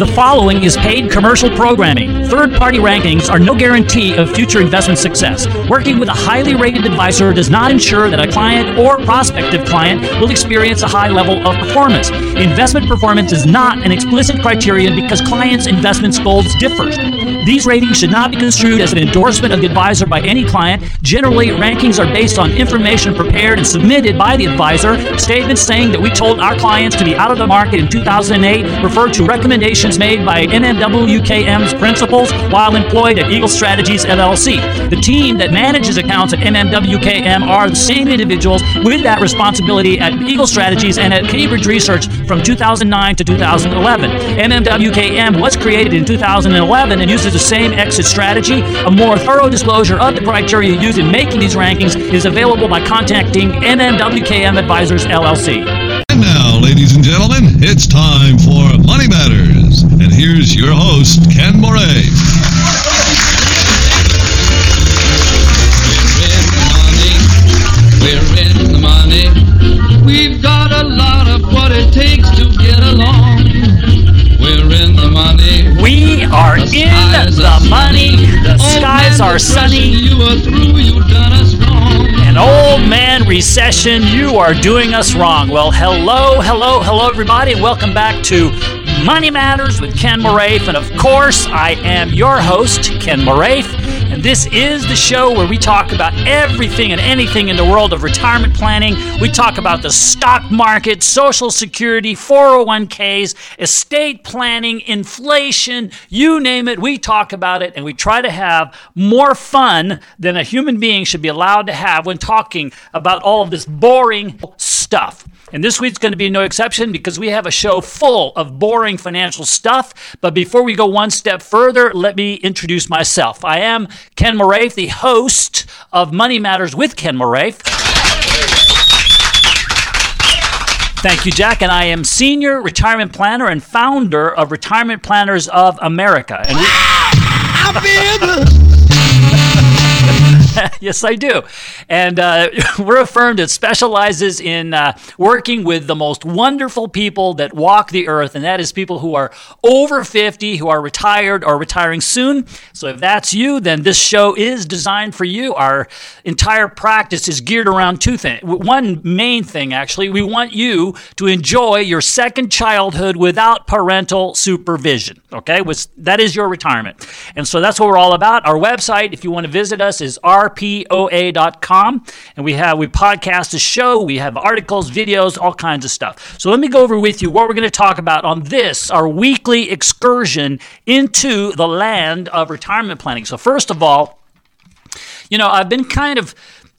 The following is paid commercial programming. Third party rankings are no guarantee of future investment success. Working with a highly rated advisor does not ensure that a client or prospective client will experience a high level of performance. Investment performance is not an explicit criterion because clients' investment goals differ. These ratings should not be construed as an endorsement of the advisor by any client. Generally, rankings are based on information prepared and submitted by the advisor. Statements saying that we told our clients to be out of the market in 2008 refer to recommendations made by MMWKM's principals while employed at Eagle Strategies LLC. The team that manages accounts at MMWKM are the same individuals with that responsibility at Eagle Strategies and at Cambridge Research from 2009 to 2011. MMWKM was created in 2011 and uses the same exit strategy. A more thorough disclosure of the criteria used in making these rankings is available by contacting MMWKM Advisors LLC. And now, ladies and gentlemen, it's time for Money Matters. And here's your host, Ken Moray. We're in the money. We've got a lot of what it takes to get along. We're in the money. We are in skies the are money. The Old skies man are sunny. You are through. You done us wrong. An old man recession, you are doing us wrong. Well, hello, hello, hello, everybody, and welcome back to Money Matters with Ken Moraif. And of course, I am your host, Ken Moraif. And this is the show where we talk about everything and anything in the world of retirement planning. We talk about the stock market, Social Security, 401ks, estate planning, inflation, you name it. We talk about it and we try to have more fun than a human being should be allowed to have when talking about all of this boring stuff. And this week's going to be no exception because we have a show full of boring financial stuff. But before we go one step further, let me introduce myself. I am Ken Moraif, the host of Money Matters with Ken Moraif. Thank you, Jack. And I am senior retirement planner and founder of Retirement Planners of America. And we, yes, I do. And uh, we're a firm that specializes in uh, working with the most wonderful people that walk the earth, and that is people who are over 50, who are retired or retiring soon. So if that's you, then this show is designed for you. Our entire practice is geared around two things. One main thing, actually, we want you to enjoy your second childhood without parental supervision. Okay, that is your retirement. And so that's what we're all about. Our website, if you want to visit us, is rpoa.com. And we have, we podcast a show, we have articles, videos, all kinds of stuff. So let me go over with you what we're going to talk about on this, our weekly excursion into the land of retirement planning. So, first of all, you know, I've been kind of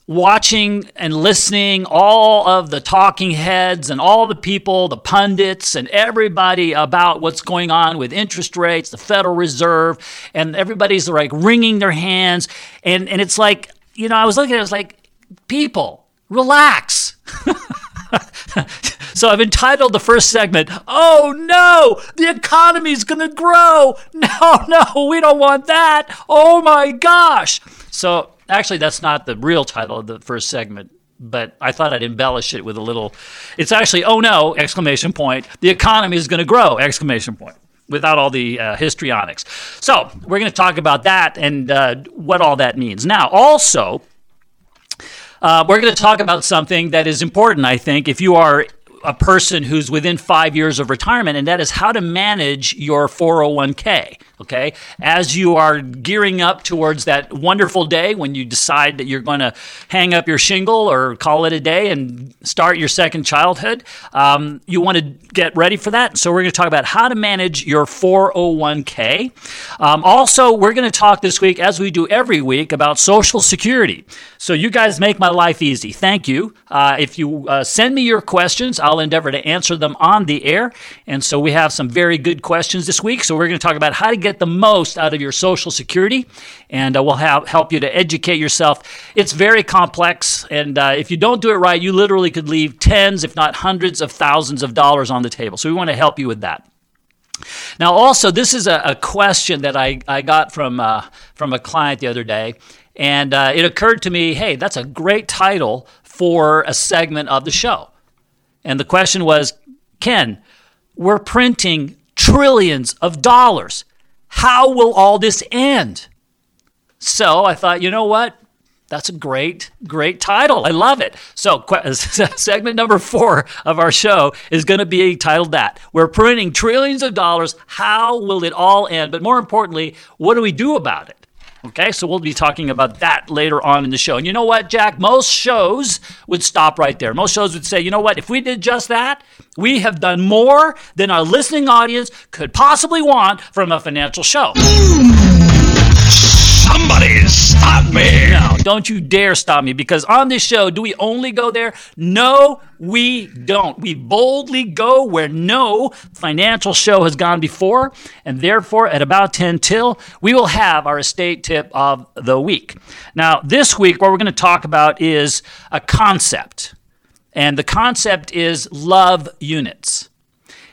watching and listening all of the talking heads and all the people, the pundits and everybody about what's going on with interest rates, the Federal Reserve, and everybody's like wringing their hands. And, and it's like, you know, I was looking at it, I was like, people, relax. So I've entitled the first segment, Oh no, the economy's gonna grow. No, no, we don't want that. Oh my gosh. So actually, that's not the real title of the first segment. But I thought I'd embellish it with a little. It's actually, oh no! Exclamation point! The economy is going to grow! Exclamation point! Without all the uh, histrionics. So we're going to talk about that and uh, what all that means. Now, also, uh, we're going to talk about something that is important, I think, if you are a person who's within five years of retirement, and that is how to manage your 401k. Okay, as you are gearing up towards that wonderful day when you decide that you're going to hang up your shingle or call it a day and start your second childhood, um, you want to get ready for that. So we're going to talk about how to manage your 401k. Um, also, we're going to talk this week, as we do every week, about Social Security. So you guys make my life easy. Thank you. Uh, if you uh, send me your questions, I'll endeavor to answer them on the air. And so we have some very good questions this week. So we're going to talk about how to get the most out of your Social Security, and uh, we'll have, help you to educate yourself. It's very complex, and uh, if you don't do it right, you literally could leave tens, if not hundreds of thousands of dollars on the table. So we want to help you with that. Now, also, this is a, a question that I, I got from, uh, from a client the other day, and uh, it occurred to me hey, that's a great title for a segment of the show. And the question was Ken, we're printing trillions of dollars. How will all this end? So I thought, you know what? That's a great, great title. I love it. So, segment number four of our show is going to be titled that. We're printing trillions of dollars. How will it all end? But more importantly, what do we do about it? Okay, so we'll be talking about that later on in the show. And you know what, Jack? Most shows would stop right there. Most shows would say, you know what, if we did just that, we have done more than our listening audience could possibly want from a financial show. Don't you dare stop me because on this show, do we only go there? No, we don't. We boldly go where no financial show has gone before, and therefore, at about 10 till, we will have our estate tip of the week. Now, this week, what we're going to talk about is a concept, and the concept is love units.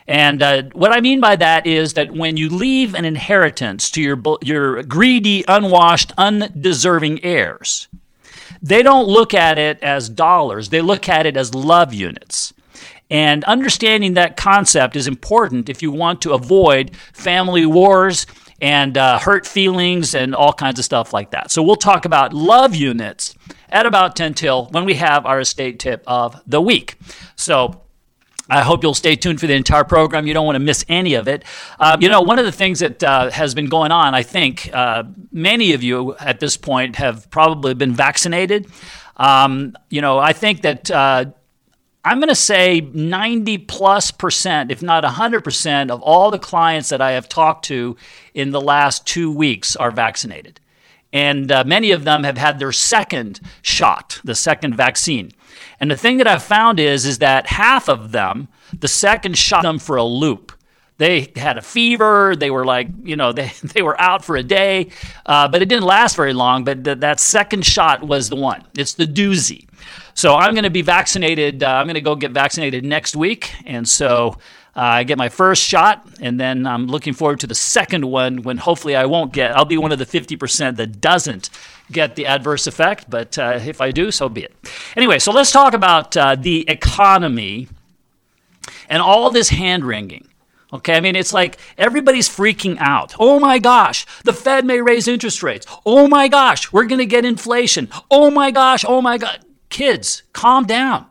And uh, what I mean by that is that when you leave an inheritance to your, your greedy, unwashed, undeserving heirs, they don't look at it as dollars, they look at it as love units. And understanding that concept is important if you want to avoid family wars and uh, hurt feelings and all kinds of stuff like that. So we'll talk about love units at about 10 till when we have our estate tip of the week. So I hope you'll stay tuned for the entire program. You don't want to miss any of it. Uh, you know, one of the things that uh, has been going on, I think uh, many of you at this point have probably been vaccinated. Um, you know, I think that uh, I'm going to say 90 plus percent, if not 100 percent, of all the clients that I have talked to in the last two weeks are vaccinated. And uh, many of them have had their second shot, the second vaccine. And the thing that I've found is, is that half of them, the second shot them for a loop. They had a fever. They were like, you know, they, they were out for a day, uh, but it didn't last very long. But th- that second shot was the one. It's the doozy. So I'm going to be vaccinated. Uh, I'm going to go get vaccinated next week. And so I get my first shot, and then I'm looking forward to the second one when hopefully I won't get, I'll be one of the 50% that doesn't get the adverse effect, but uh, if I do, so be it. Anyway, so let's talk about uh, the economy and all this hand wringing. Okay, I mean, it's like everybody's freaking out. Oh my gosh, the Fed may raise interest rates. Oh my gosh, we're going to get inflation. Oh my gosh, oh my God. Kids, calm down.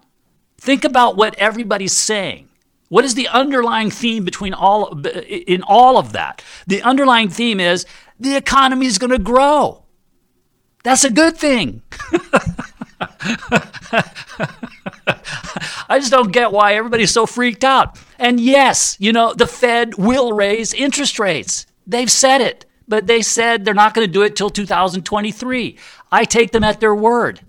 Think about what everybody's saying. What is the underlying theme between all in all of that? The underlying theme is the economy is going to grow. That's a good thing. I just don't get why everybody's so freaked out. And yes, you know, the Fed will raise interest rates. They've said it, but they said they're not going to do it till 2023. I take them at their word.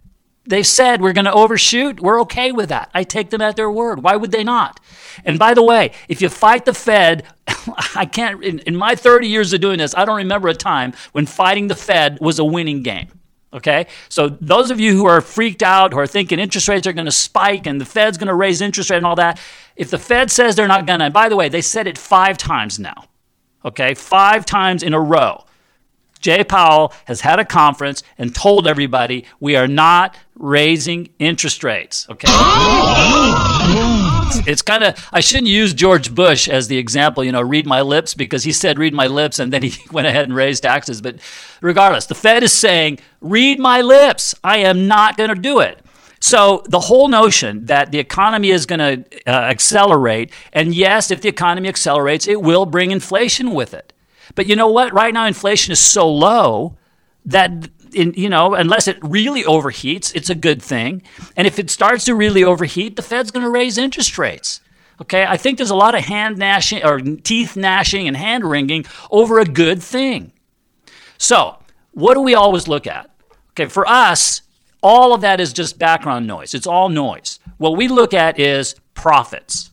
They said we're going to overshoot. We're okay with that. I take them at their word. Why would they not? And by the way, if you fight the Fed, I can't, in, in my 30 years of doing this, I don't remember a time when fighting the Fed was a winning game. Okay? So those of you who are freaked out, who are thinking interest rates are going to spike and the Fed's going to raise interest rate and all that, if the Fed says they're not going to, by the way, they said it five times now. Okay? Five times in a row. Jay Powell has had a conference and told everybody we are not raising interest rates. Okay. It's, kind of, I shouldn't use George Bush as the example, you know, read my lips, because he said read my lips and then he went ahead and raised taxes. But regardless, the Fed is saying, read my lips. I am not going to do it. So the whole notion that the economy is going to uh, accelerate, and yes, if the economy accelerates, it will bring inflation with it. But you know what? Right now, inflation is so low that in, you know, unless it really overheats, it's a good thing. And if it starts to really overheat, the Fed's going to raise interest rates. Okay, I think there's a lot of hand gnashing or teeth gnashing and hand wringing over a good thing. So, what do we always look at? Okay, for us, all of that is just background noise. It's all noise. What we look at is profits.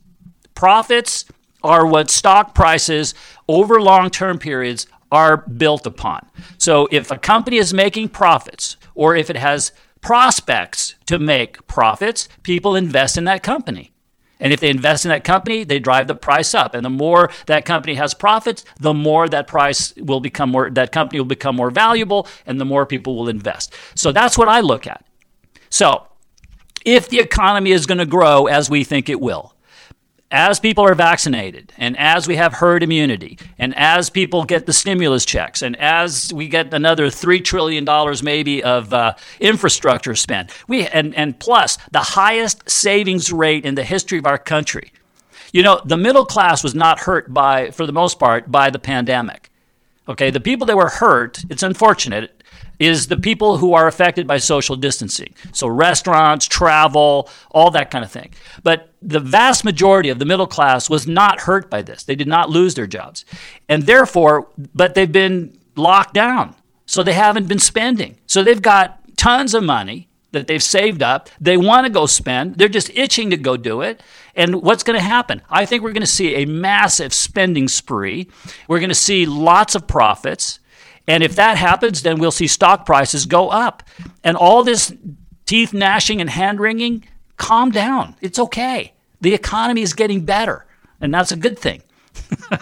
Profits are what stock prices over long term periods are built upon. So if a company is making profits or if it has prospects to make profits, people invest in that company. And if they invest in that company, they drive the price up. And the more that company has profits, the more that price will become more that company will become more valuable and the more people will invest. So that's what I look at. So, if the economy is going to grow as we think it will, as people are vaccinated and as we have herd immunity and as people get the stimulus checks and as we get another $3 trillion maybe of uh, infrastructure spent we and, and plus the highest savings rate in the history of our country. You know the middle class was not hurt by for the most part by the pandemic. Okay the people that were hurt it's unfortunate is the people who are affected by social distancing. So, restaurants, travel, all that kind of thing. But the vast majority of the middle class was not hurt by this. They did not lose their jobs. And therefore, but they've been locked down. So, they haven't been spending. So, they've got tons of money that they've saved up. They want to go spend. They're just itching to go do it. And what's going to happen? I think we're going to see a massive spending spree. We're going to see lots of profits. And if that happens, then we'll see stock prices go up. And all this teeth gnashing and hand wringing, calm down. It's okay. The economy is getting better, and that's a good thing.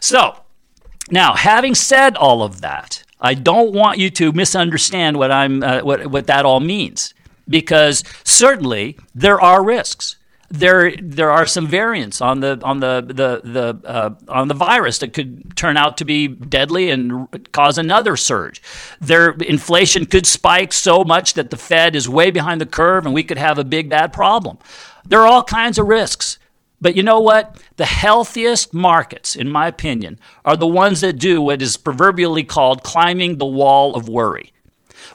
so, now, having said all of that, I don't want you to misunderstand what I'm uh, what what that all means because certainly there are risks there there are some variants on the on the the the uh, on the virus that could turn out to be deadly and cause another surge. Their inflation could spike so much that the Fed is way behind the curve and we could have a big bad problem. There are all kinds of risks. But you know what? The healthiest markets, in my opinion, are the ones that do what is proverbially called climbing the wall of worry.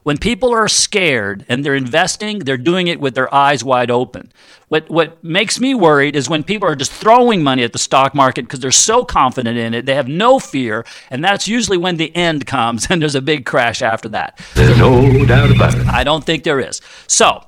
When people are scared and they're investing, they're doing it with their eyes wide open. What, what makes me worried is when people are just throwing money at the stock market because they're so confident in it, they have no fear, and that's usually when the end comes and there's a big crash after that. There's no doubt about it. I don't think there is. So,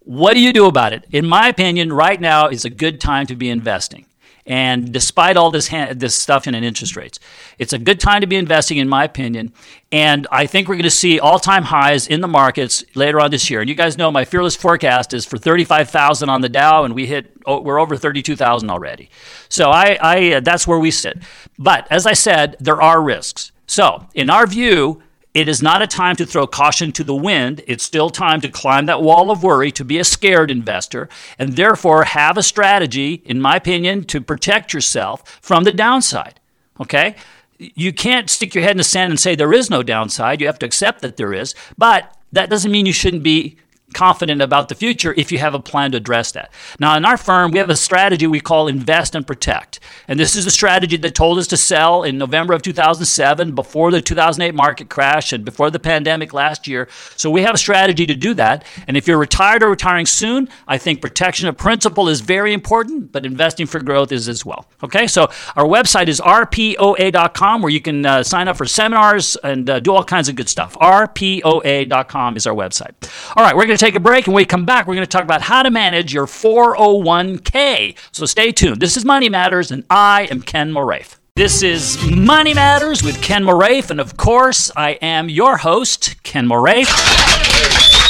what do you do about it? In my opinion, right now is a good time to be investing. And despite all this this stuff in interest rates, it's a good time to be investing, in my opinion. And I think we're going to see all time highs in the markets later on this year. And you guys know my fearless forecast is for thirty five thousand on the Dow, and we hit oh, we're over thirty two thousand already. So I, I uh, that's where we sit. But as I said, there are risks. So in our view, it is not a time to throw caution to the wind. It's still time to climb that wall of worry, to be a scared investor, and therefore have a strategy, in my opinion, to protect yourself from the downside. Okay? You can't stick your head in the sand and say there is no downside. You have to accept that there is, but that doesn't mean you shouldn't be confident about the future if you have a plan to address that. Now, in our firm, we have a strategy we call invest and protect. And this is a strategy that told us to sell in November of 2007, before the 2008 market crash and before the pandemic last year. So we have a strategy to do that. And if you're retired or retiring soon, I think protection of principal is very important, but investing for growth is as well. Okay, so our website is rpoa.com where you can uh, sign up for seminars and uh, do all kinds of good stuff. rpoa.com is our website. All right, we're going to take a break, and we come back, we're going to talk about how to manage your 401k. So stay tuned. This is Money Matters, and I am Ken Moraif. This is Money Matters with Ken Moraif, and of course, I am your host, Ken Moraif.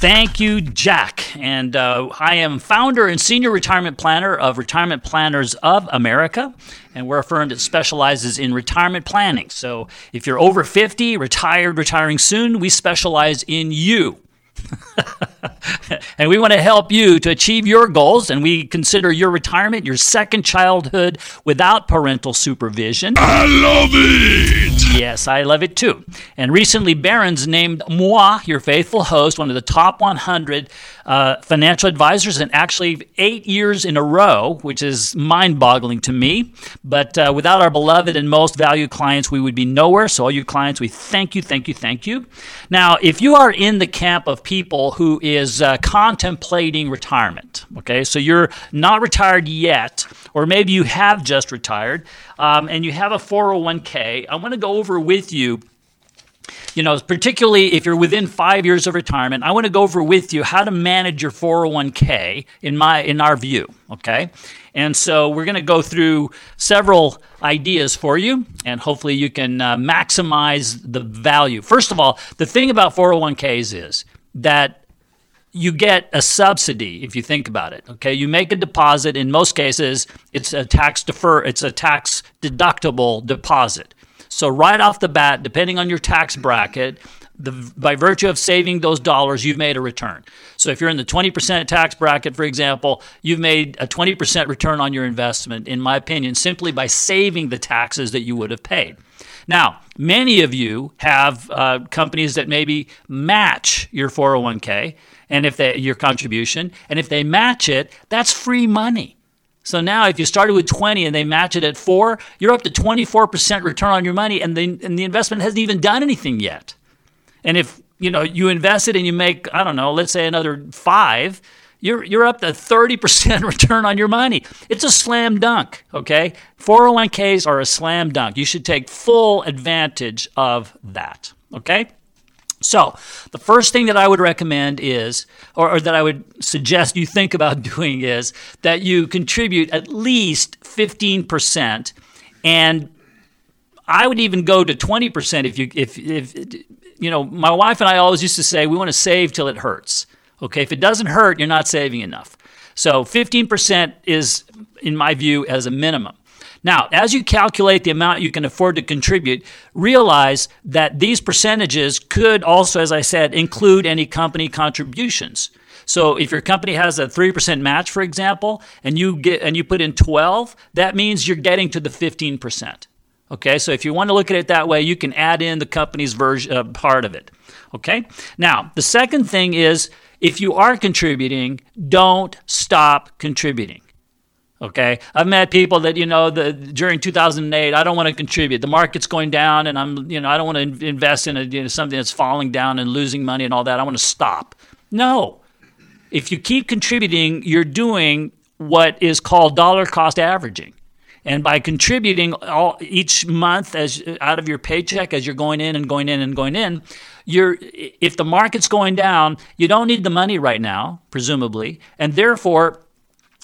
Thank you, Jack. And uh, I am founder and senior retirement planner of Retirement Planners of America. And we're a firm that specializes in retirement planning. So if you're over 50, retired, retiring soon, we specialize in you. and we want to help you to achieve your goals. And we consider your retirement your second childhood without parental supervision. I love it! Yes, I love it too. And recently, Barron's named moi, your faithful host, one of the top 100 uh, financial advisors, and actually eight years in a row, which is mind boggling to me. But uh, without our beloved and most valued clients, we would be nowhere. So, all you clients, we thank you, thank you, thank you. Now, if you are in the camp of people who is uh, contemplating retirement, okay, so you're not retired yet, or maybe you have just retired, um, and you have a 401k, I want to go over with you you know, particularly if you're within five years of retirement, I want to go over with you how to manage your 401k in my in our view. Okay, and so we're going to go through several ideas for you, and hopefully you can uh, maximize the value. First of all, the thing about 401ks is that you get a subsidy if you think about it. Okay, you make a deposit. In most cases, it's a tax defer. It's a tax deductible deposit. So right off the bat, depending on your tax bracket, the, by virtue of saving those dollars, you've made a return. So if you're in the 20% tax bracket, for example, you've made a 20% return on your investment, in my opinion, simply by saving the taxes that you would have paid. Now, many of you have uh, companies that maybe match your 401k and if they your contribution, and if they match it, that's free money. So now, if you started with 20 and they match it at four, you're up to 24% return on your money, and the, and the investment hasn't even done anything yet. And if you know you invest it and you make I don't know, let's say another five, you're you're up to 30% return on your money. It's a slam dunk, okay? 401k's are a slam dunk. You should take full advantage of that, okay? So, the first thing that I would recommend is, or, or, that I would suggest you think about doing is that you contribute at least 15%. And I would even go to 20% if you, if, if, you know, my wife and I always used to say we want to save till it hurts. Okay, if it doesn't hurt, you're not saving enough. So 15% is, in my view, as a minimum. Now, as you calculate the amount you can afford to contribute, realize that these percentages could also, as I said, include any company contributions. So if your company has a 3% match, for example, and you get and you put in 12, that means you're getting to the 15%. Okay, so if you want to look at it that way, you can add in the company's version uh, part of it. Okay, now the second thing is if you are contributing, don't stop contributing. Okay, I've met people that you know the during 2008, I don't want to contribute. The market's going down, and I'm you know I don't want to invest in a, you know, something that's falling down and losing money and all that. I want to stop. No, if you keep contributing, you're doing what is called dollar cost averaging. And by contributing all, each month as out of your paycheck as you're going in and going in and going in, you're if the market's going down, you don't need the money right now, presumably, and therefore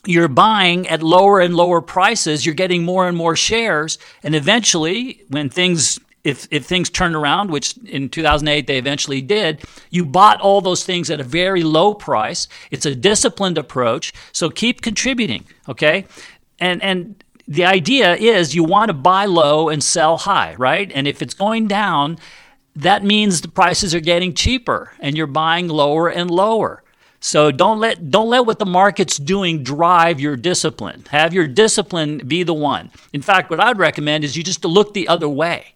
you're buying at lower and lower prices, you're getting more and more shares, and eventually when things if, if things turn around, which in 2008 they eventually did, you bought all those things at a very low price. It's a disciplined approach. So keep contributing, okay? And and the idea is you want to buy low and sell high, right? And if it's going down, that means the prices are getting cheaper and you're buying lower and lower. So don't let don't let what the market's doing drive your discipline. Have your discipline be the one. In fact, what I'd recommend is you just look the other way.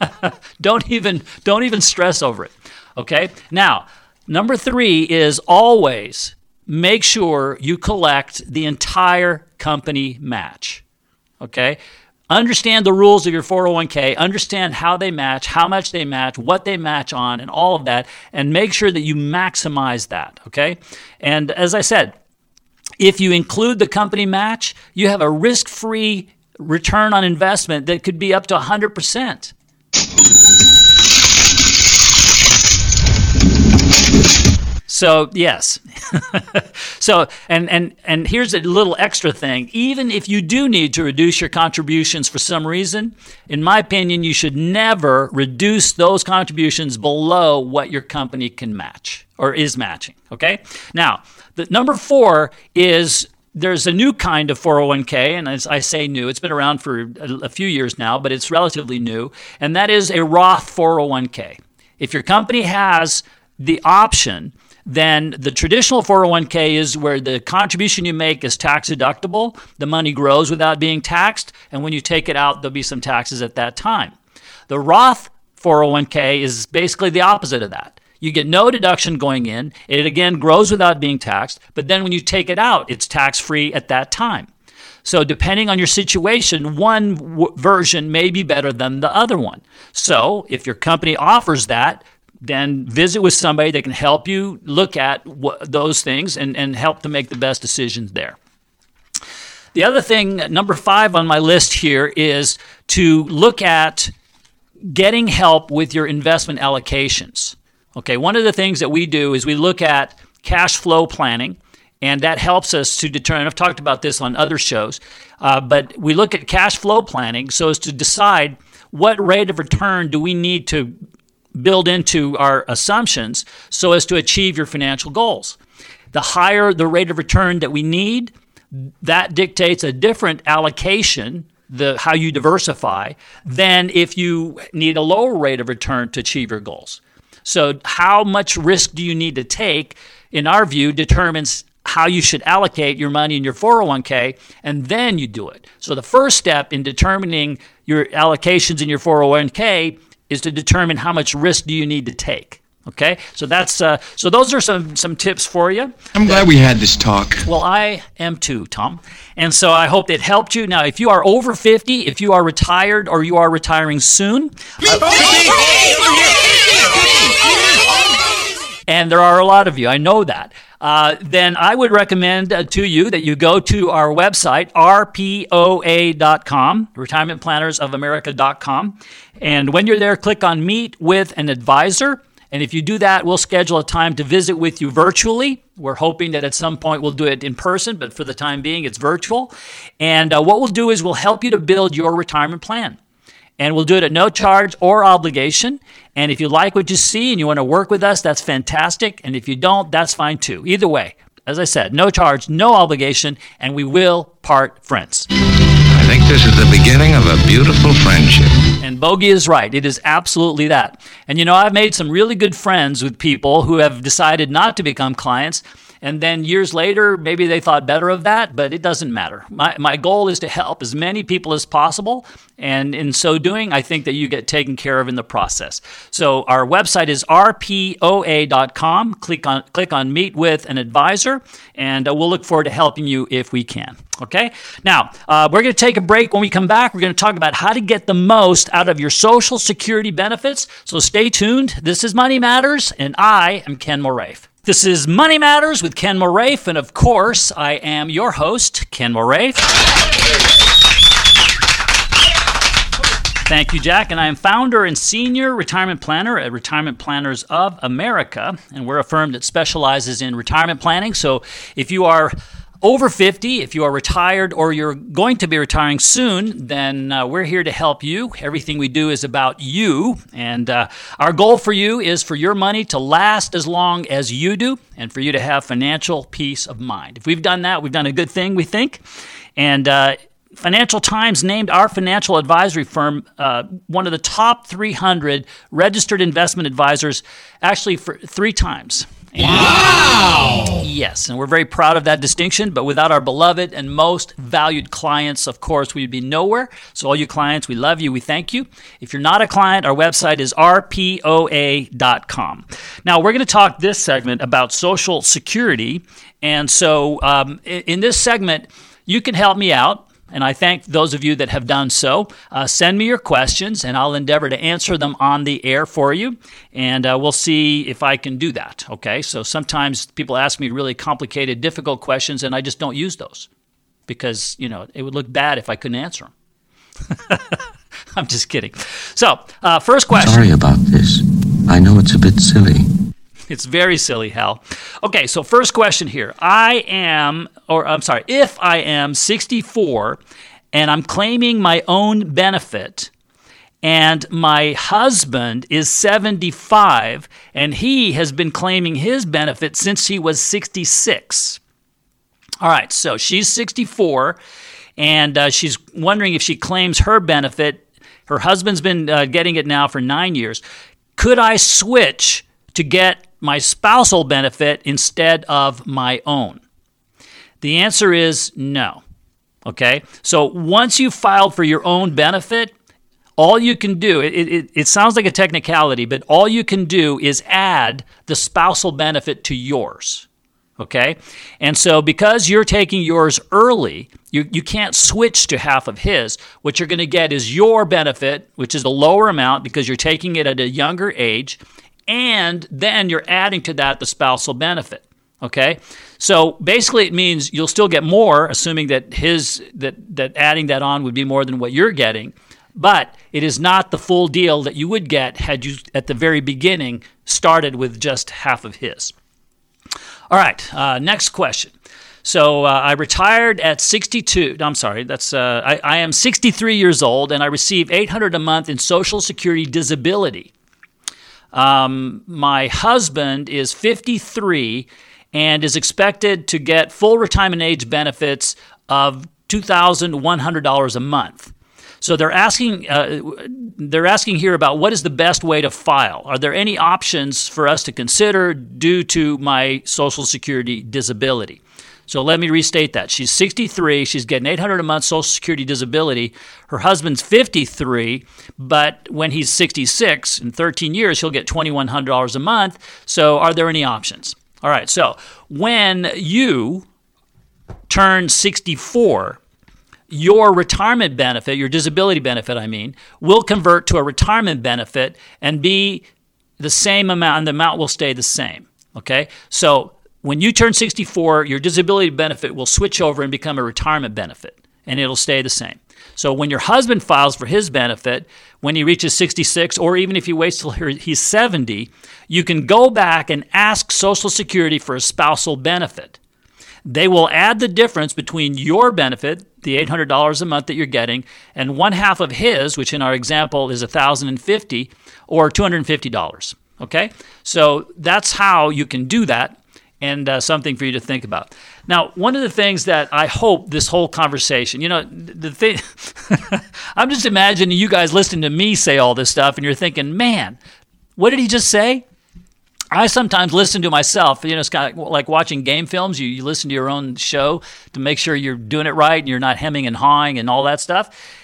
don't even don't even stress over it. Okay? Now, number 3 is always make sure you collect the entire company match. Okay? Understand the rules of your 401k, understand how they match, how much they match, what they match on, and all of that, and make sure that you maximize that. Okay? And as I said, if you include the company match, you have a risk free return on investment that could be up to 100%. So yes. so and and and here's a little extra thing. Even if you do need to reduce your contributions for some reason, in my opinion, you should never reduce those contributions below what your company can match or is matching. Okay. Now, the number four is there's a new kind of 401k, and as I say new, it's been around for a, a few years now, but it's relatively new, and that is a Roth 401k. If your company has the option then the traditional 401k is where the contribution you make is tax deductible. The money grows without being taxed, and when you take it out, there'll be some taxes at that time. The Roth 401k is basically the opposite of that. You get no deduction going in. It again grows without being taxed, but then when you take it out, it's tax free at that time. So, depending on your situation, one w- version may be better than the other one. So, if your company offers that, then visit with somebody that can help you look at those things and, and help to make the best decisions there. The other thing, number five on my list here, is to look at getting help with your investment allocations. Okay, one of the things that we do is we look at cash flow planning, and that helps us to determine. I've talked about this on other shows, uh, but we look at cash flow planning so as to decide what rate of return do we need to build into our assumptions so as to achieve your financial goals. The higher the rate of return that we need, that dictates a different allocation, the how you diversify, than if you need a lower rate of return to achieve your goals. So, how much risk do you need to take, in our view, determines how you should allocate your money in your 401k, and then you do it. So, the first step in determining your allocations in your 401k is to determine how much risk do you need to take. Okay, so that's uh, so those are some some tips for you. I'm glad we had this talk. Well, I am too, Tom, and so I hope it helped you. Now, if you are over 50, if you are retired or you are retiring soon, and there are a lot of you, I know that. Uh, then I would recommend uh, to you that you go to our website, rpoa.com, retirementplannersofamerica.com. And when you're there, click on Meet with an Advisor. And if you do that, we'll schedule a time to visit with you virtually. We're hoping that at some point we'll do it in person, but for the time being, it's virtual. And uh, what we'll do is we'll help you to build your retirement plan. And we'll do it at no charge or obligation. And if you like what you see and you want to work with us, that's fantastic. And if you don't, that's fine too. Either way, as I said, no charge, no obligation, and we will part friends. I think this is the beginning of a beautiful friendship. And Bogey is right. It is absolutely that. And you know, I've made some really good friends with people who have decided not to become clients. And then years later, maybe they thought better of that, but it doesn't matter. My, my goal is to help as many people as possible. And in so doing, I think that you get taken care of in the process. So our website is rpoa.com. Click on, click on Meet with an Advisor, and uh, we'll look forward to helping you if we can. Okay? Now, uh, we're going to take a break. When we come back, we're going to talk about how to get the most out of your Social Security benefits. So stay tuned. This is Money Matters, and I am Ken Moraif. This is Money Matters with Ken Moraif, and of course, I am your host, Ken Moraif. Thank you, Jack. And I am founder and senior retirement planner at Retirement Planners of America. And we're a firm that specializes in retirement planning. So if you are over 50, if you are retired or you're going to be retiring soon, then uh, we're here to help you. Everything we do is about you. And uh, our goal for you is for your money to last as long as you do and for you to have financial peace of mind. If we've done that, we've done a good thing, we think. And uh, Financial Times named our financial advisory firm uh, one of the top 300 registered investment advisors, actually, for three times. Wow! Yes, and we're very proud of that distinction. But without our beloved and most valued clients, of course, we'd be nowhere. So, all you clients, we love you. We thank you. If you're not a client, our website is rpoa.com. Now, we're going to talk this segment about Social Security. And so, um, in this segment, you can help me out and I thank those of you that have done so. Uh, send me your questions, and I'll endeavor to answer them on the air for you, and uh, we'll see if I can do that. Okay, so sometimes people ask me really complicated, difficult questions, and I just don't use those because you know it would look bad if I couldn't answer them. I'm just kidding. So, uh, first question. Sorry about this. I know it's a bit silly. It's very silly, Hal. Okay, so first question here. I am, or I'm sorry, if I am 64 and I'm claiming my own benefit, and my husband is 75 and he has been claiming his benefit since he was 66. All right, so she's 64 and uh, she's wondering if she claims her benefit. Her husband's been uh, getting it now for nine years. Could I switch to get my spousal benefit instead of my own? The answer is no. Okay? So once you filed for your own benefit, all you can do, it, it, it, sounds like a technicality, but all you can do is add the spousal benefit to yours. Okay? And so because you're taking yours early, you, you can't switch to half of his. What you're going to get is your benefit, which is a lower amount because you're taking it at a younger age, and then you're adding to that the spousal benefit. Okay, so basically it means you'll still get more, assuming that his that that adding that on would be more than what you're getting, but it is not the full deal that you would get had you at the very beginning started with just half of his. All right, uh, next question. So uh, I retired at 62. I'm sorry, that's uh, I, I am 63 years old, and I receive 800 a month in Social Security disability. Um, my husband is 53 and is expected to get full retirement age benefits of $2,100 a month. So they're asking uh, they're asking here about what is the best way to file. Are there any options for us to consider due to my Social Security disability? So let me restate that. She's 63. She's getting 800 a month Social Security disability. Her husband's 53, but when he's 66, in 13 years, he'll get $2,100 a month. So are there any options? All right. So when you turn 64, your retirement benefit, your disability benefit, I mean, will convert to a retirement benefit and be the same amount, and the amount will stay the same. Okay? So when you turn 64, your disability benefit will switch over and become a retirement benefit, and it'll stay the same. So when your husband files for his benefit, when he reaches 66, or even if he waits till he's 70, you can go back and ask Social Security for a spousal benefit. They will add the difference between your benefit, the $800 a month that you're getting, and one half of his, which in our example is 1050 or $250. Okay? So that's how you can do that and uh, something for you to think about. Now, one of the things that I hope this whole conversation, you know, the thing, I'm just imagining you guys listening to me say all this stuff, and you're thinking, man, what did he just say? I sometimes listen to myself. You know, it's kind of like watching game films. You, you listen to your own show to make sure you're doing it right and you're not hemming and hawing and all that stuff.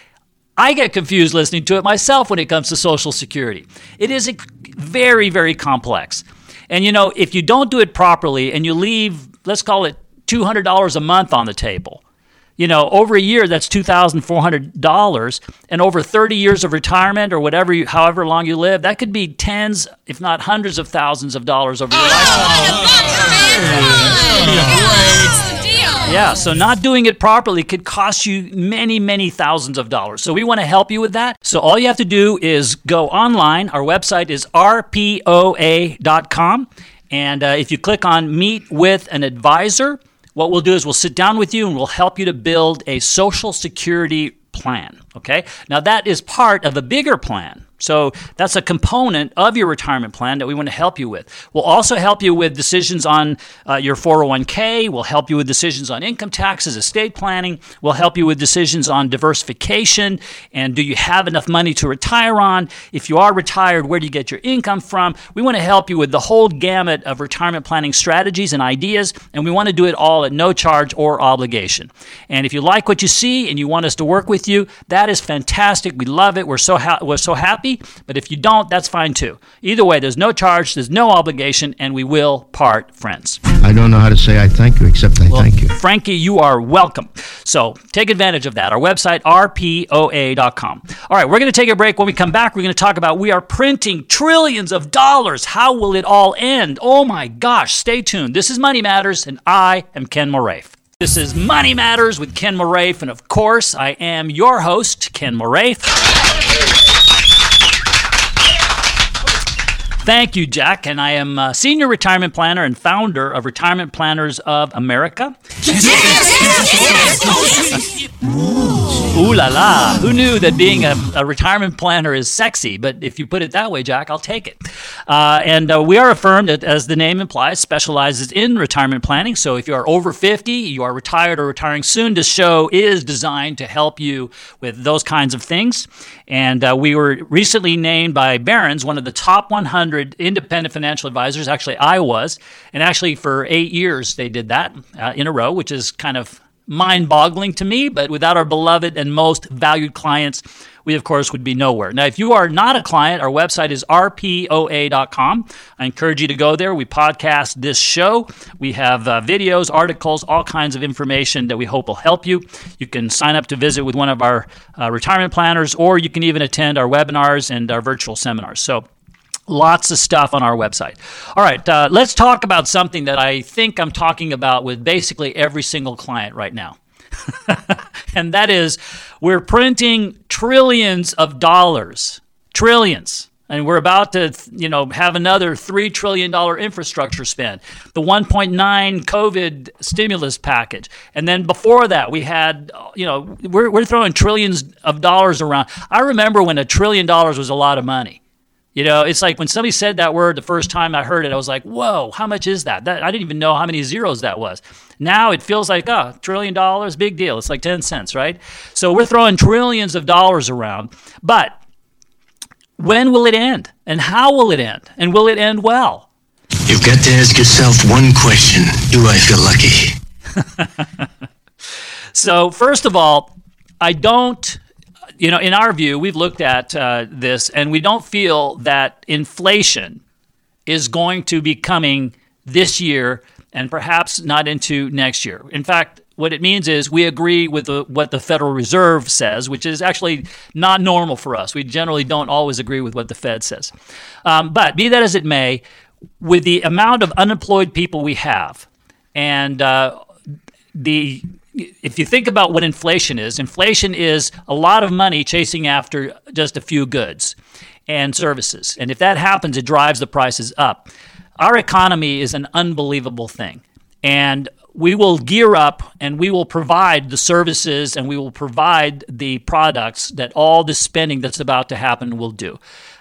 I get confused listening to it myself when it comes to Social Security. It is very, very complex. And you know, if you don't do it properly and you leave, let's call it $200 a month on the table, you know, over a year that's $2,400 and over 30 years of retirement or whatever you, however long you live, that could be tens, if not hundreds of thousands of dollars over your lifetime. Yeah, so not doing it properly could cost you many, many thousands of dollars. So we want to help you with that. So all you have to do is go online. Our website is rpoa.com. And uh, if you click on Meet with an Advisor, what we'll do is we'll sit down with you and we'll help you to build a Social Security plan. Okay? Now, that is part of a bigger plan. So that's a component of your retirement plan that we want to help you with. We'll also help you with decisions on uh, your 401k. We'll help you with decisions on income taxes, estate planning. We'll help you with decisions on diversification and do you have enough money to retire on? If you are retired, where do you get your income from? We want to help you with the whole gamut of retirement planning strategies and ideas, and we want to do it all at no charge or obligation. And if you like what you see and you want us to work with you, that is fantastic. We love it. We're so ha- we're so happy happy, but if you don't, that's fine too. Either way, there's no charge, there's no obligation, and we will part friends. I don't know how to say I thank you except I well, thank you. Frankie, you are welcome. So take advantage of that. Our website, rpoa.com. All right, we're going to take a break. When we come back, we're going to talk about we are printing trillions of dollars. How will it all end? Oh my gosh, stay tuned. This is Money Matters, and I am Ken Moraif. This is Money Matters with Ken Moraif, and of course, I am your host, Ken Moraif. Thank you, Jack. And I am a senior retirement planner and founder of Retirement Planners of America. Ooh la la. Who knew that being a, a, retirement planner is sexy? But if you put it that way, Jack, I'll take it. Uh, and uh, we are a firm that, as the name implies, specializes in retirement planning. So if you are over 50, you are retired or retiring soon, this show is designed to help you with those kinds of things. And uh, we were recently named by Barron's one of the top 100 independent financial advisors. Actually, I was. And actually, for eight years, they did that uh, in a row, which is kind of mind boggling to me. But without our beloved and most valued clients, we of course would be nowhere. Now, if you are not a client, our website is rpoa.com. I encourage you to go there. We podcast this show. We have uh, videos, articles, all kinds of information that we hope will help you. You can sign up to visit with one of our uh, retirement planners, or you can even attend our webinars and our virtual seminars. So, Lots of stuff on our website. All right, uh, let's talk about something that I think I'm talking about with basically every single client right now. and that is we're printing trillions of dollars, trillions. And we're about to, you know, have another $3 trillion infrastructure spend. The 1.9 COVID stimulus package. And then before that, we had, you know, we're, we're throwing trillions of dollars around. I remember when a trillion dollars was a lot of money. You know, it's like when somebody said that word the first time I heard it, I was like, "Whoa, how much is that?" That I didn't even know how many zeros that was. Now it feels like, oh, trillion dollars, big deal. It's like 10 cents, right? So we're throwing trillions of dollars around. But when will it end? And how will it end? And will it end well? You've got to ask yourself one question Do I feel lucky? so, first of all, I don't you know, in our view, we've looked at uh, this and we don't feel that inflation is going to be coming this year and perhaps not into next year. In fact, what it means is we agree with the, what the Federal Reserve says, which is actually not normal for us. We generally don't always agree with what the Fed says. Um, but be that as it may, with the amount of unemployed people we have and uh, the if you think about what inflation is, inflation is a lot of money chasing after just a few goods and services. And if that happens, it drives the prices up. Our economy is an unbelievable thing. And we will gear up and we will provide the services and we will provide the products that all this spending that's about to happen will do.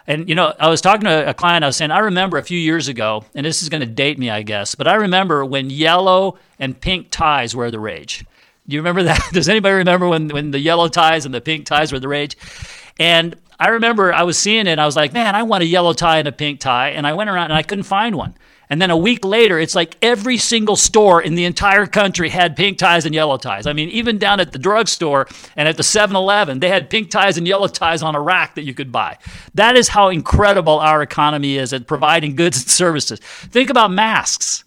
And you know, I was talking to a client. I was saying, I remember a few years ago, and this is going to date me, I guess, but I remember when yellow and pink ties were the rage. Do you remember that? Does anybody remember when, when the yellow ties and the pink ties were the rage? And I remember I was seeing it. And I was like, man, I want a yellow tie and a pink tie. And I went around and I couldn't find one. And then a week later, it's like every single store in the entire country had pink ties and yellow ties. I mean, even down at the drugstore and at the 7 Eleven, they had pink ties and yellow ties on a rack that you could buy. That is how incredible our economy is at providing goods and services. Think about masks.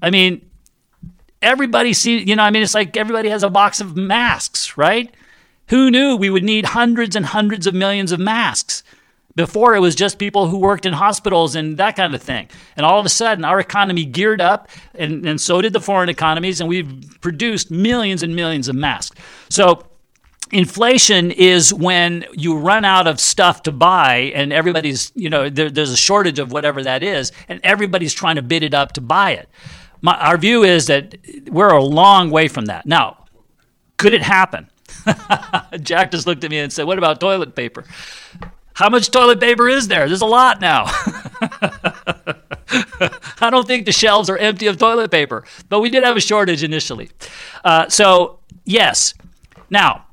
I mean, everybody sees, you know, I mean, it's like everybody has a box of masks, right? Who knew we would need hundreds and hundreds of millions of masks? Before it was just people who worked in hospitals and that kind of thing. And all of a sudden, our economy geared up, and, and so did the foreign economies, and we've produced millions and millions of masks. So, inflation is when you run out of stuff to buy and everybody's you know there, there's a shortage of whatever that is and everybody's trying to bid it up to buy it my, our view is that we're a long way from that. Now, could it happen? Jack just looked at me and said, What about toilet paper? How much toilet paper is there? There's a lot now. I don't think the shelves are empty of toilet paper, but we did have a shortage initially. Uh, so, yes. Now,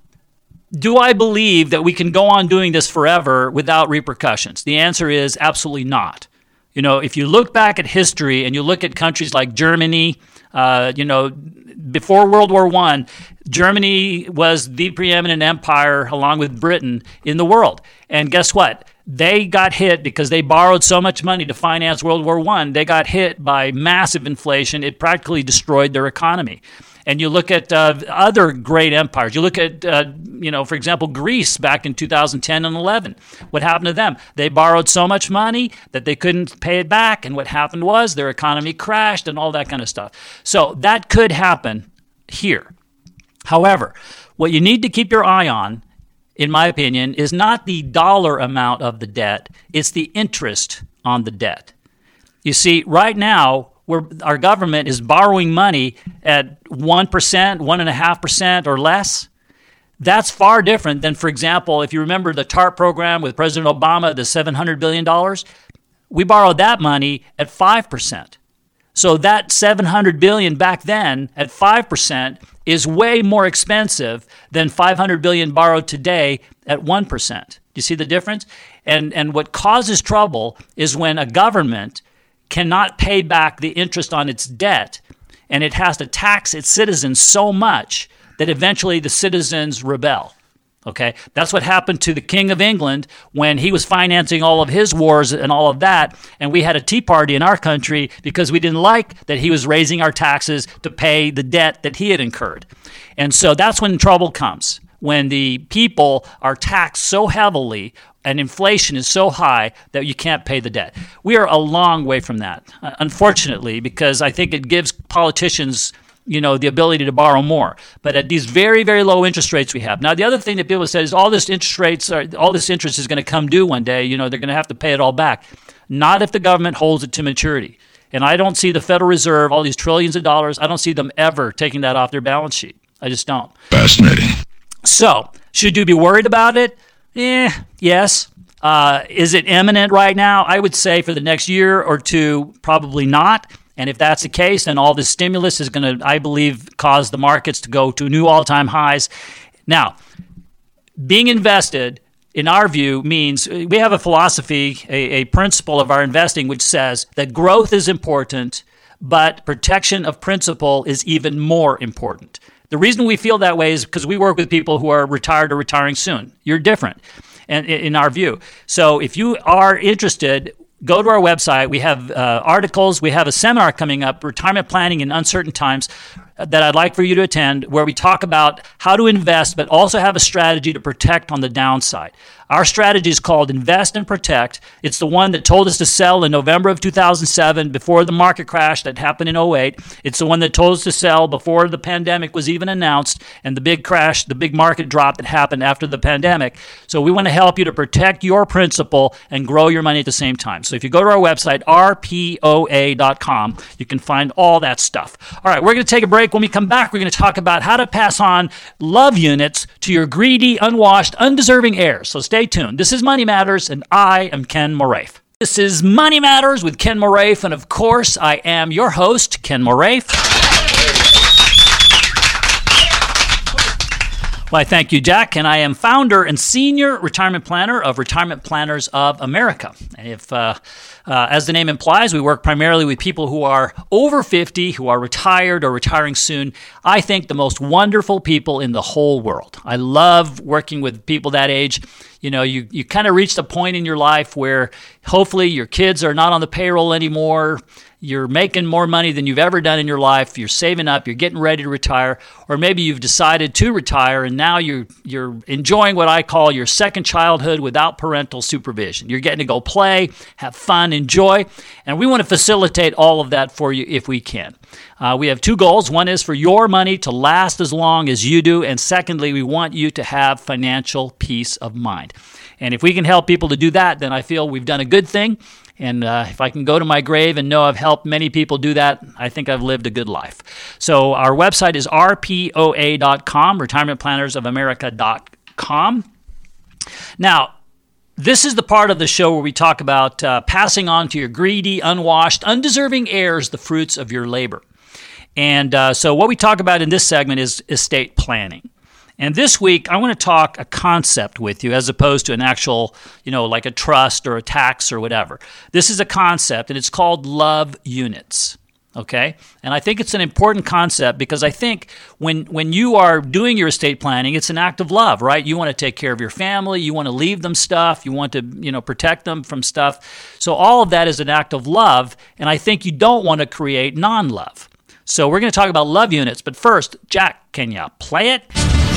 do I believe that we can go on doing this forever without repercussions? The answer is absolutely not. You know, if you look back at history and you look at countries like Germany, uh, you know, before World War One, Germany was the preeminent empire along with Britain in the world. And guess what? They got hit because they borrowed so much money to finance World War One. They got hit by massive inflation. It practically destroyed their economy and you look at uh, other great empires. You look at, uh, you know, for example, Greece back in 2010 and 11. What happened to them? They borrowed so much money that they couldn't pay it back, and what happened was their economy crashed and all that kind of stuff. So that could happen here. However, what you need to keep your eye on, in my opinion, is not the dollar amount of the debt; it's the interest on the debt. You see, right now where our government is borrowing money at 1%, 1.5%, or less, that's far different than, for example, if you remember the TARP program with President Obama, the $700 billion, we borrowed that money at 5%. So that 700 billion back then at 5% is way more expensive than 500 billion borrowed today at 1%. Do you see the difference? And and what causes trouble is when a government cannot pay back the interest on its debt, and it has to tax its citizens so much that eventually the citizens rebel. Okay, that's what happened to the King of England when he was financing all of his wars and all of that. And we had a tea party in our country because we didn't like that he was raising our taxes to pay the debt that he had incurred. And so that's when trouble comes when the people are taxed so heavily and inflation is so high that you can't pay the debt. We are a long way from that, uh, unfortunately, because I think it gives politicians you know the ability to borrow more. But at these very very low interest rates we have. Now the other thing that people say is all this interest rates are all this interest is going to come due one day. You know they're going to have to pay it all back. Not if the government holds it to maturity. And i don't see the federal reserve all these trillions of dollars i don't see them ever taking that off their balance sheet. I just don't. Fascinating. So should you be worried about it Eh, yes. Uh, is it imminent right now? I would say for the next year or two, probably not. And if that's the case, then all this stimulus is going to, I believe, cause the markets to go to new all time highs. Now, being invested, in our view, means we have a philosophy, a, a principle of our investing, which says that growth is important, but protection of principle is even more important. The reason we feel that way is because we work with people who are retired or retiring soon. You're different and in our view. So if you are interested, go to our website. We have uh, articles. We have a seminar coming up, retirement planning in uncertain times, that I'd like for you to attend, where we talk about how to invest, but also have a strategy to protect on the downside. Our strategy is called Invest and Protect. It's the one that told us to sell in November of 2007 before the market crash that happened in 08. It's the one that told us to sell before the pandemic was even announced and the big crash, the big market drop that happened after the pandemic. So we want to help you to protect your principal and grow your money at the same time. So if you go to our website, rpoa.com, you can find all that stuff. All right, we're going to take a break. When we come back, we're going to talk about how to pass on love units to your greedy, unwashed, undeserving heirs. So stay tuned. This is Money Matters, and I am Ken Moraif. This is Money Matters with Ken Moraif, and of course, I am your host, Ken Moraif. Why, thank you, Jack. And I am founder and senior retirement planner of Retirement Planners of America. And if, uh, uh, as the name implies, we work primarily with people who are over 50, who are retired or retiring soon. I think the most wonderful people in the whole world. I love working with people that age. You know, you, you kind of reached a point in your life where hopefully your kids are not on the payroll anymore you're making more money than you've ever done in your life, you're saving up, you're getting ready to retire, or maybe you've decided to retire and now you're you're enjoying what I call your second childhood without parental supervision. You're getting to go play, have fun, enjoy, and we want to facilitate all of that for you if we can. Uh, we have two goals. One is for your money to last as long as you do, and secondly, we want you to have financial peace of mind. And if we can help people to do that, then I feel we've done a good thing. And uh, if I can go to my grave and know I've helped many people do that, I think I've lived a good life. So our website is rpoa.com, retirementplannersofamerica.com. Now, this is the part of the show where we talk about uh, passing on to your greedy, unwashed, undeserving heirs the fruits of your labor. And uh, so, what we talk about in this segment is estate planning. And this week, I want to talk a concept with you as opposed to an actual, you know, like a trust or a tax or whatever. This is a concept, and it's called love units. Okay? And I think it's an important concept because I think when, when you are doing your estate planning, it's an act of love, right? You want to take care of your family, you want to leave them stuff, you want to, you know, protect them from stuff. So all of that is an act of love, and I think you don't want to create non love. So we're going to talk about love units, but first, Jack, can you play it?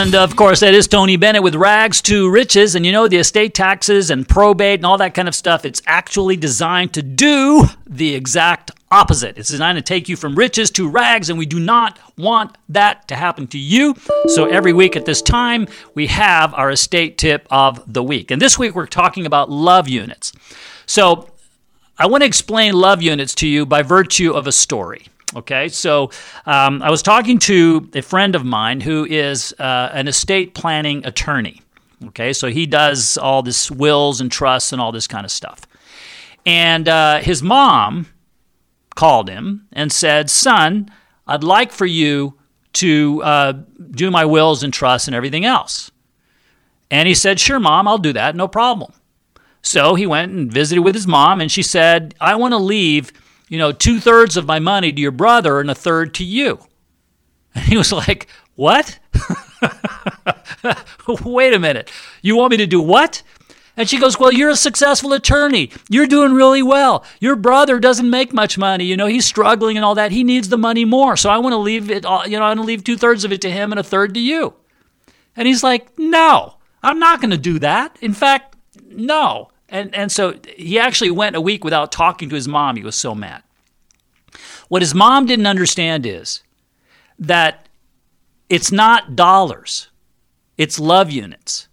And of course, that is Tony Bennett with Rags to Riches. And you know, the estate taxes and probate and all that kind of stuff, it's actually designed to do the exact opposite. It's designed to take you from riches to rags, and we do not want that to happen to you. So every week at this time, we have our estate tip of the week. And this week, we're talking about love units. So I want to explain love units to you by virtue of a story. Okay, so um, I was talking to a friend of mine who is uh, an estate planning attorney. Okay, so he does all this wills and trusts and all this kind of stuff. And uh, his mom called him and said, Son, I'd like for you to uh, do my wills and trusts and everything else. And he said, Sure, mom, I'll do that, no problem. So he went and visited with his mom, and she said, I want to leave you know, two thirds of my money to your brother and a third to you. And he was like, What? Wait a minute. You want me to do what? And she goes, Well, you're a successful attorney. You're doing really well. Your brother doesn't make much money. You know, he's struggling and all that. He needs the money more. So I want to leave it, all, you know, I want to leave two thirds of it to him and a third to you. And he's like, No, I'm not going to do that. In fact, no. And, and so he actually went a week without talking to his mom. He was so mad. What his mom didn't understand is that it's not dollars, it's love units.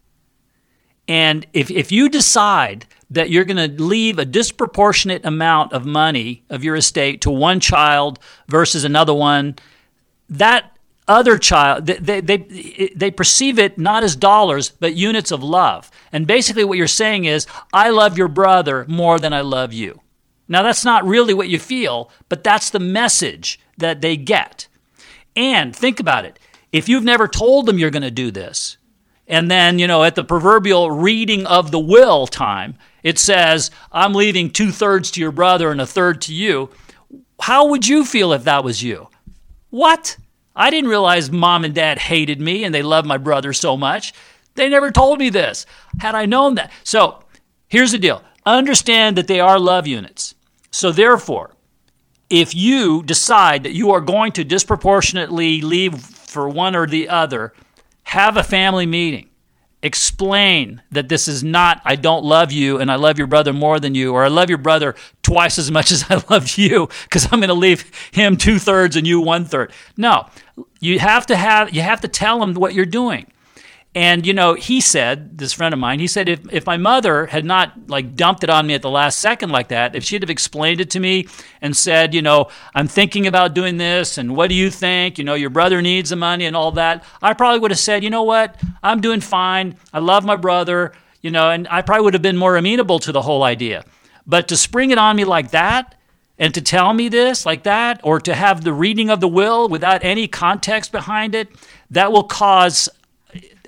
And if, if you decide that you're going to leave a disproportionate amount of money of your estate to one child versus another one, that other child they, they, they perceive it not as dollars but units of love. And basically what you're saying is i love your brother more than i love you. Now that's not really what you feel but that's the message that they get. And think about it. If you've never told them you're going to do this and then you know at the proverbial reading of the will time it says i'm leaving two-thirds to your brother and a third to you how would you feel if that was you? What I didn't realize mom and dad hated me and they loved my brother so much. They never told me this. Had I known that. So here's the deal understand that they are love units. So therefore, if you decide that you are going to disproportionately leave for one or the other, have a family meeting explain that this is not I don't love you and I love your brother more than you, or I love your brother twice as much as I love you because I'm going to leave him two thirds and you one third. No, you have to have you have to tell them what you're doing. And you know, he said, this friend of mine, he said if, if my mother had not like dumped it on me at the last second like that, if she'd have explained it to me and said, you know, I'm thinking about doing this and what do you think? You know, your brother needs the money and all that, I probably would have said, you know what, I'm doing fine. I love my brother, you know, and I probably would have been more amenable to the whole idea. But to spring it on me like that, and to tell me this like that, or to have the reading of the will without any context behind it, that will cause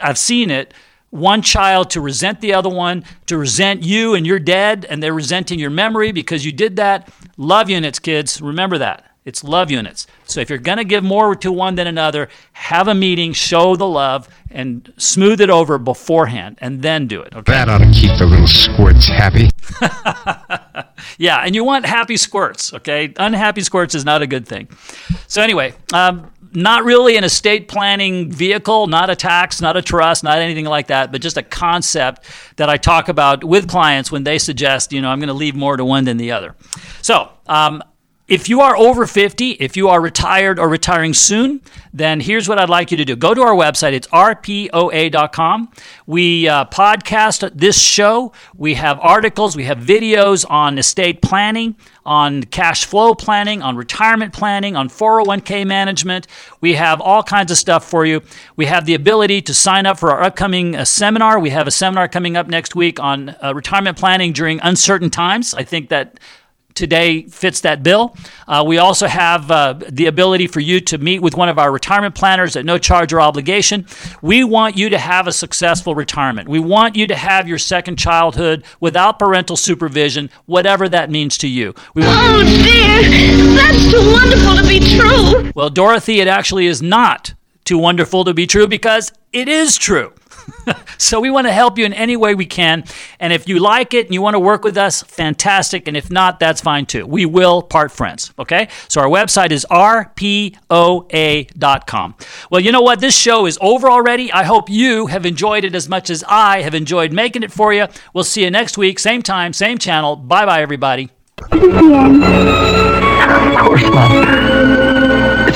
I've seen it. One child to resent the other one, to resent you and you're dead, and they're resenting your memory because you did that. Love units, kids. Remember that. It's love units. So if you're going to give more to one than another, have a meeting, show the love, and smooth it over beforehand, and then do it. Okay? That ought to keep the little squirts happy. yeah, and you want happy squirts, okay? Unhappy squirts is not a good thing. So anyway, um, not really an estate planning vehicle, not a tax, not a trust, not anything like that, but just a concept that I talk about with clients when they suggest, you know, I'm going to leave more to one than the other. So, um, if you are over 50, if you are retired or retiring soon, then here's what I'd like you to do. Go to our website. It's rpoa.com. We uh, podcast this show. We have articles, we have videos on estate planning, on cash flow planning, on retirement planning, on 401k management. We have all kinds of stuff for you. We have the ability to sign up for our upcoming uh, seminar. We have a seminar coming up next week on uh, retirement planning during uncertain times. I think that today fits that bill. Uh, we also have uh, the ability for you to meet with one of our retirement planners at no charge or obligation. We want you to have a successful retirement. We want you to have your second childhood without parental supervision, whatever that means to you. We want- oh dear, that's too wonderful to be true. Well, Dorothy, it actually is not too wonderful to be true because it is true. so we want to help you in any way we can. And if you like it and you want to work with us, fantastic. And if not, that's fine too. We will part friends. Okay? So our website is rpoa.com. Well, you know what? This show is over already. I hope you have enjoyed it as much as I have enjoyed making it for you. We'll see you next week, same time, same channel. Bye bye, everybody. Of course.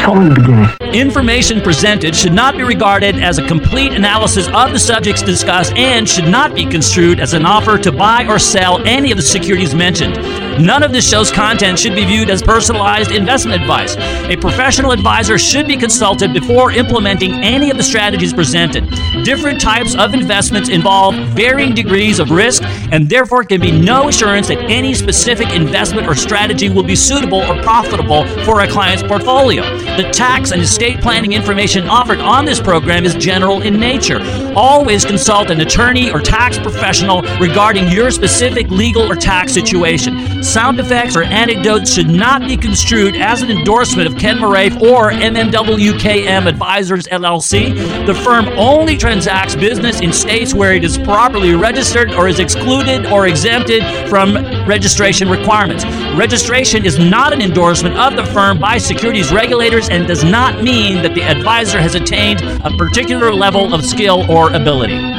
The beginning. Information presented should not be regarded as a complete analysis of the subjects discussed and should not be construed as an offer to buy or sell any of the securities mentioned. None of this show's content should be viewed as personalized investment advice. A professional advisor should be consulted before implementing any of the strategies presented. Different types of investments involve varying degrees of risk, and therefore can be no assurance that any specific investment or strategy will be suitable or profitable for a client's portfolio. The tax and estate planning information offered on this program is general in nature. Always consult an attorney or tax professional regarding your specific legal or tax situation. Sound effects or anecdotes should not be construed as an endorsement of Ken Moraif or MMWKM Advisors LLC. The firm only transacts business in states where it is properly registered or is excluded or exempted from registration requirements. Registration is not an endorsement of the firm by securities regulators and does not mean that the advisor has attained a particular level of skill or ability.